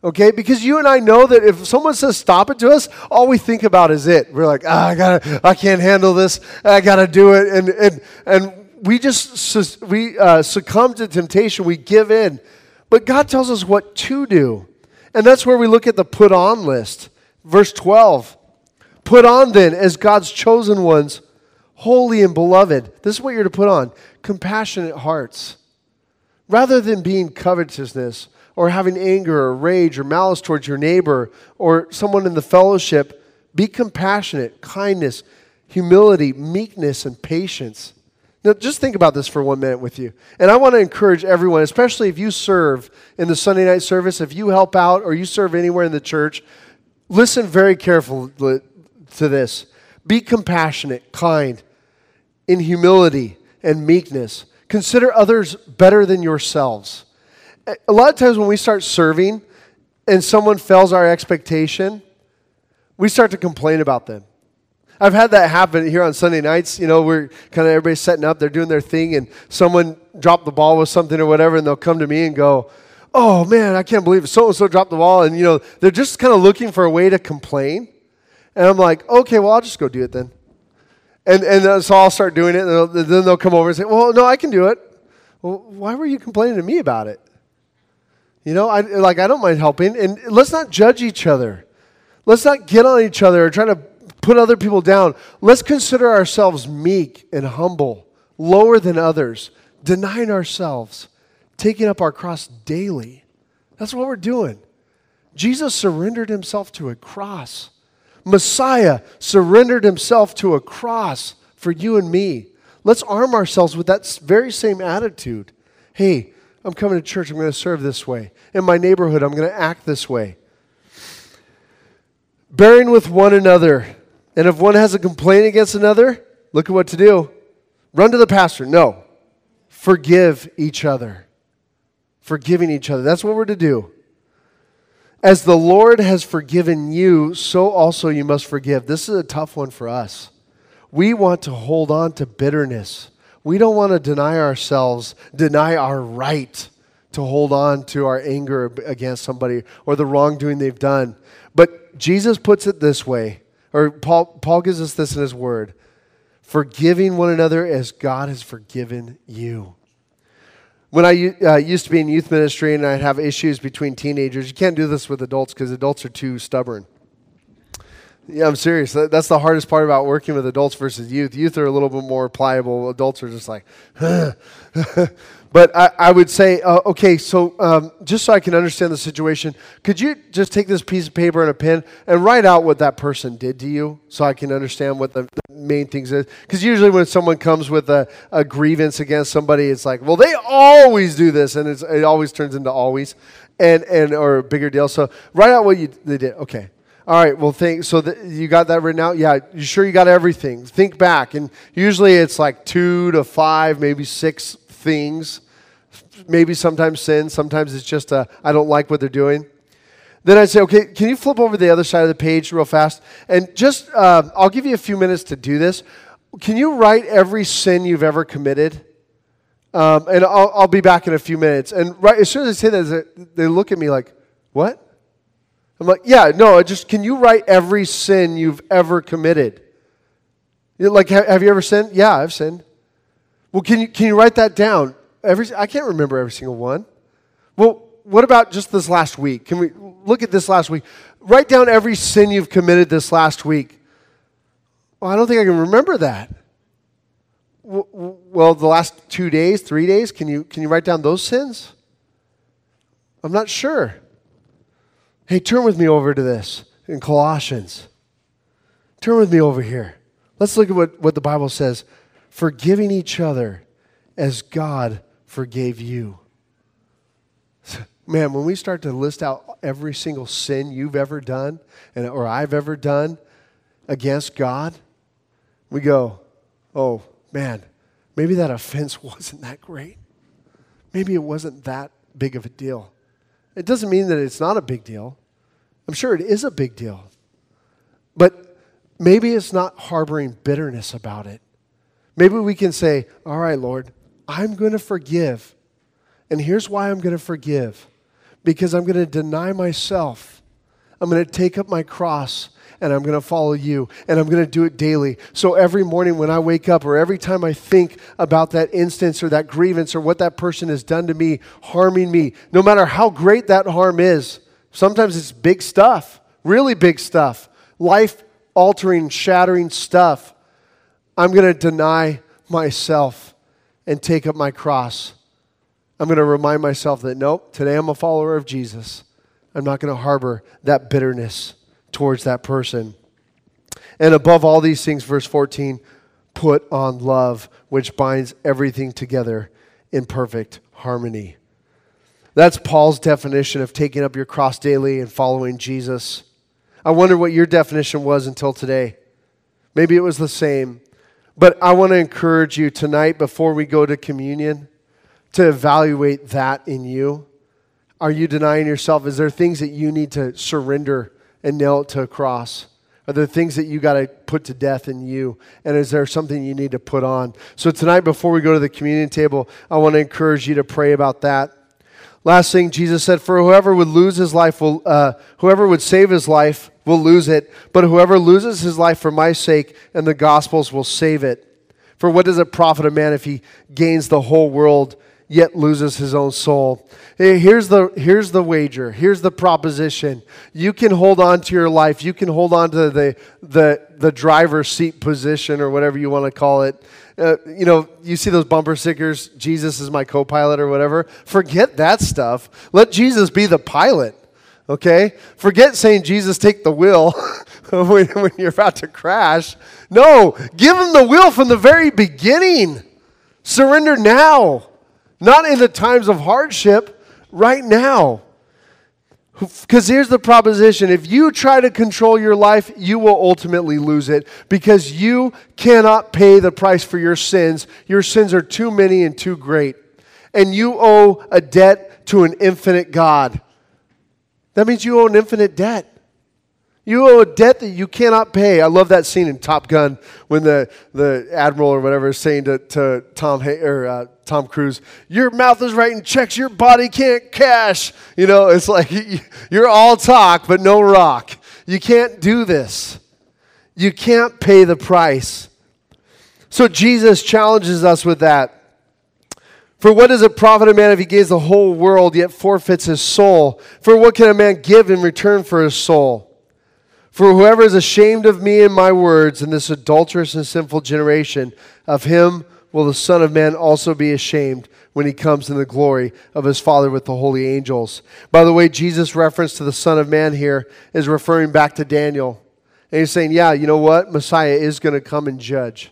Okay? Because you and I know that if someone says stop it to us, all we think about is it. We're like, ah, I gotta, I can't handle this. I gotta do it. And, and, and we just, we uh, succumb to temptation. We give in. But God tells us what to do. And that's where we look at the put on list. Verse 12. Put on then as God's chosen ones, holy and beloved. This is what you're to put on compassionate hearts. Rather than being covetousness or having anger or rage or malice towards your neighbor or someone in the fellowship, be compassionate, kindness, humility, meekness, and patience. Now, just think about this for one minute with you. And I want to encourage everyone, especially if you serve in the Sunday night service, if you help out or you serve anywhere in the church, listen very carefully to this. Be compassionate, kind, in humility, and meekness. Consider others better than yourselves. A lot of times when we start serving and someone fails our expectation, we start to complain about them. I've had that happen here on Sunday nights. You know, we're kind of everybody's setting up, they're doing their thing, and someone dropped the ball with something or whatever, and they'll come to me and go, Oh man, I can't believe it. So and so dropped the ball. And, you know, they're just kind of looking for a way to complain. And I'm like, Okay, well, I'll just go do it then. And, and so I'll start doing it, and then they'll come over and say, Well, no, I can do it. Well, why were you complaining to me about it? You know, I, like, I don't mind helping. And let's not judge each other. Let's not get on each other or try to put other people down. Let's consider ourselves meek and humble, lower than others, denying ourselves, taking up our cross daily. That's what we're doing. Jesus surrendered himself to a cross. Messiah surrendered himself to a cross for you and me. Let's arm ourselves with that very same attitude. Hey, I'm coming to church, I'm going to serve this way. In my neighborhood, I'm going to act this way. Bearing with one another. And if one has a complaint against another, look at what to do. Run to the pastor. No. Forgive each other. Forgiving each other. That's what we're to do. As the Lord has forgiven you, so also you must forgive. This is a tough one for us. We want to hold on to bitterness. We don't want to deny ourselves, deny our right to hold on to our anger against somebody or the wrongdoing they've done. But Jesus puts it this way, or Paul, Paul gives us this in his word forgiving one another as God has forgiven you. When I uh, used to be in youth ministry and I'd have issues between teenagers, you can't do this with adults because adults are too stubborn. Yeah, I'm serious. That's the hardest part about working with adults versus youth. Youth are a little bit more pliable. Adults are just like, *laughs* but I, I, would say, uh, okay, so um, just so I can understand the situation, could you just take this piece of paper and a pen and write out what that person did to you so I can understand what the, the main things is? Because usually when someone comes with a, a, grievance against somebody, it's like, well, they always do this, and it always turns into always, and, and or a bigger deal. So write out what you they did. Okay. All right, well, think so. That you got that written out? Yeah, you sure you got everything? Think back, and usually it's like two to five, maybe six things. Maybe sometimes sin. Sometimes it's just I don't like what they're doing. Then I'd say, okay, can you flip over the other side of the page real fast? And just, uh, I'll give you a few minutes to do this. Can you write every sin you've ever committed? Um, and I'll, I'll be back in a few minutes. And right as soon as I say that, they look at me like, what? I'm like, yeah, no, just can you write every sin you've ever committed? You're like, have you ever sinned? Yeah, I've sinned. Well, can you, can you write that down? Every, I can't remember every single one. Well, what about just this last week? Can we look at this last week? Write down every sin you've committed this last week. Well, I don't think I can remember that. Well, the last two days, three days, can you, can you write down those sins? I'm not sure. Hey, turn with me over to this in Colossians. Turn with me over here. Let's look at what, what the Bible says forgiving each other as God forgave you. *laughs* Man, when we start to list out every single sin you've ever done and, or I've ever done against God, we go, oh, man, maybe that offense *laughs* wasn't that great. Maybe it wasn't that big of a deal. It doesn't mean that it's not a big deal. I'm sure it is a big deal. But maybe it's not harboring bitterness about it. Maybe we can say, All right, Lord, I'm going to forgive. And here's why I'm going to forgive because I'm going to deny myself. I'm going to take up my cross and I'm going to follow you and I'm going to do it daily. So every morning when I wake up or every time I think about that instance or that grievance or what that person has done to me, harming me, no matter how great that harm is, sometimes it's big stuff, really big stuff, life altering, shattering stuff. I'm going to deny myself and take up my cross. I'm going to remind myself that nope, today I'm a follower of Jesus. I'm not going to harbor that bitterness towards that person. And above all these things, verse 14, put on love, which binds everything together in perfect harmony. That's Paul's definition of taking up your cross daily and following Jesus. I wonder what your definition was until today. Maybe it was the same. But I want to encourage you tonight before we go to communion to evaluate that in you. Are you denying yourself? Is there things that you need to surrender and nail it to a cross? Are there things that you got to put to death in you? And is there something you need to put on? So, tonight, before we go to the communion table, I want to encourage you to pray about that. Last thing, Jesus said, For whoever would lose his life will, uh, whoever would save his life will lose it, but whoever loses his life for my sake and the gospel's will save it. For what does it profit a man if he gains the whole world yet loses his own soul. Here's the, here's the wager. Here's the proposition. You can hold on to your life. You can hold on to the, the, the driver's seat position or whatever you want to call it. Uh, you know, you see those bumper stickers, Jesus is my co pilot or whatever. Forget that stuff. Let Jesus be the pilot, okay? Forget saying, Jesus, take the wheel *laughs* when, when you're about to crash. No, give him the wheel from the very beginning. Surrender now. Not in the times of hardship, right now. Because here's the proposition if you try to control your life, you will ultimately lose it because you cannot pay the price for your sins. Your sins are too many and too great. And you owe a debt to an infinite God. That means you owe an infinite debt. You owe a debt that you cannot pay. I love that scene in Top Gun when the, the admiral or whatever is saying to, to Tom Hay, or uh, Tom Cruise, "Your mouth is writing checks your body can't cash." You know, it's like *laughs* you're all talk but no rock. You can't do this. You can't pay the price. So Jesus challenges us with that. For what does it profit a man if he gains the whole world yet forfeits his soul? For what can a man give in return for his soul? For whoever is ashamed of me and my words in this adulterous and sinful generation, of him will the Son of Man also be ashamed when he comes in the glory of his Father with the holy angels. By the way, Jesus' reference to the Son of Man here is referring back to Daniel. And he's saying, yeah, you know what? Messiah is going to come and judge.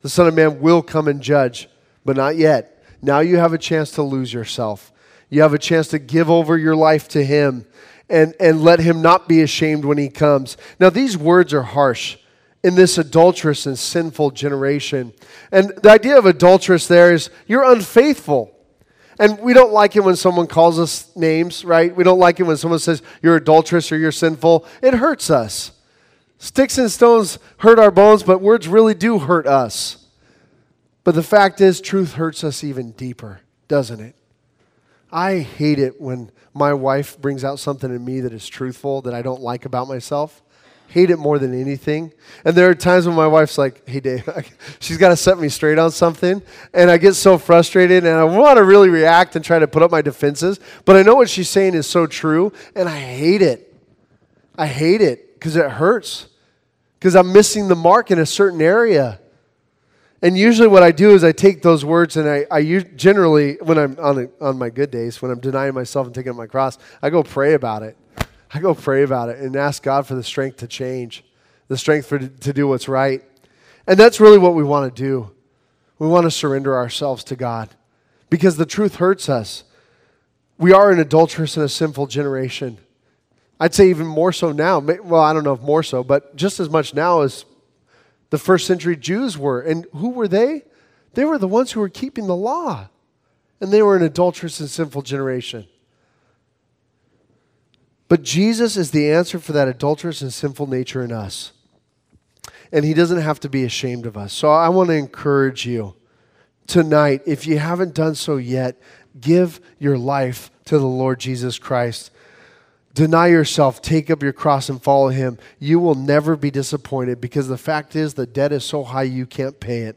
The Son of Man will come and judge, but not yet. Now you have a chance to lose yourself. You have a chance to give over your life to him and, and let him not be ashamed when he comes. Now, these words are harsh in this adulterous and sinful generation. And the idea of adulterous there is you're unfaithful. And we don't like it when someone calls us names, right? We don't like it when someone says you're adulterous or you're sinful. It hurts us. Sticks and stones hurt our bones, but words really do hurt us. But the fact is, truth hurts us even deeper, doesn't it? I hate it when my wife brings out something in me that is truthful that I don't like about myself. Hate it more than anything. And there are times when my wife's like, hey, Dave, *laughs* she's got to set me straight on something. And I get so frustrated and I want to really react and try to put up my defenses. But I know what she's saying is so true and I hate it. I hate it because it hurts, because I'm missing the mark in a certain area. And usually, what I do is I take those words and I, I generally, when I'm on, a, on my good days, when I'm denying myself and taking up my cross, I go pray about it. I go pray about it and ask God for the strength to change, the strength for, to do what's right. And that's really what we want to do. We want to surrender ourselves to God because the truth hurts us. We are an adulterous and a sinful generation. I'd say even more so now. Well, I don't know if more so, but just as much now as the first century Jews were. And who were they? They were the ones who were keeping the law. And they were an adulterous and sinful generation. But Jesus is the answer for that adulterous and sinful nature in us. and He doesn't have to be ashamed of us. So I want to encourage you tonight, if you haven't done so yet, give your life to the Lord Jesus Christ. Deny yourself, take up your cross, and follow Him. You will never be disappointed because the fact is the debt is so high you can't pay it.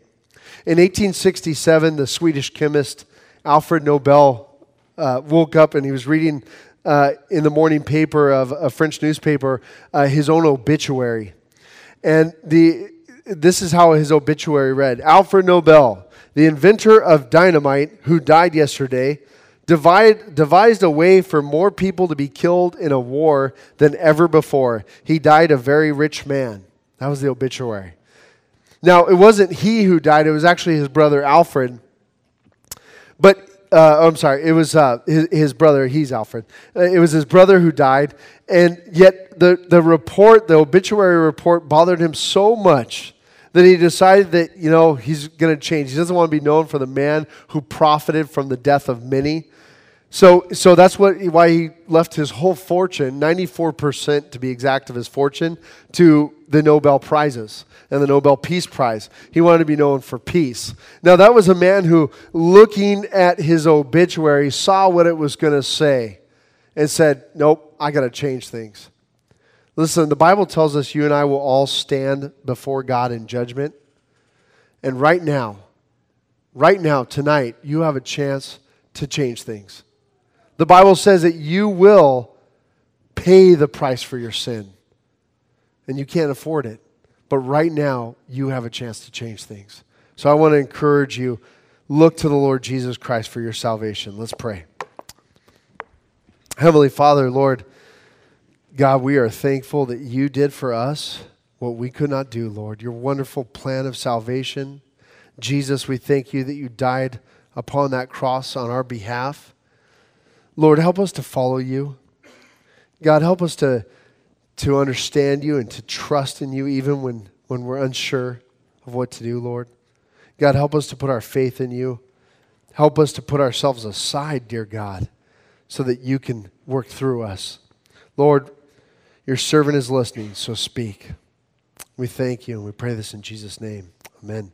In 1867, the Swedish chemist Alfred Nobel uh, woke up and he was reading uh, in the morning paper of a French newspaper uh, his own obituary. And the, this is how his obituary read Alfred Nobel, the inventor of dynamite, who died yesterday, divide, devised a way for more people to be killed in a war than ever before. He died a very rich man. That was the obituary. Now, it wasn't he who died, it was actually his brother Alfred. But, uh, I'm sorry, it was uh, his, his, brother, he's Alfred. Uh, it was his brother who died. And yet, the, the report, the obituary report, bothered him so much that he decided that, you know, he's going to change. He doesn't want to be known for the man who profited from the death of many. So, so that's what, why he left his whole fortune, 94% to be exact of his fortune, to the Nobel Prizes and the Nobel Peace Prize. He wanted to be known for peace. Now, that was a man who, looking at his obituary, saw what it was going to say and said, Nope, I got to change things. Listen, the Bible tells us you and I will all stand before God in judgment. And right now, right now, tonight, you have a chance to change things. The Bible says that you will pay the price for your sin, and you can't afford it. But right now, you have a chance to change things. So I want to encourage you look to the Lord Jesus Christ for your salvation. Let's pray. Heavenly Father, Lord, God, we are thankful that you did for us what we could not do, Lord. Your wonderful plan of salvation. Jesus, we thank you that you died upon that cross on our behalf. Lord, help us to follow you. God, help us to, to understand you and to trust in you even when, when we're unsure of what to do, Lord. God, help us to put our faith in you. Help us to put ourselves aside, dear God, so that you can work through us. Lord, your servant is listening, so speak. We thank you and we pray this in Jesus' name. Amen.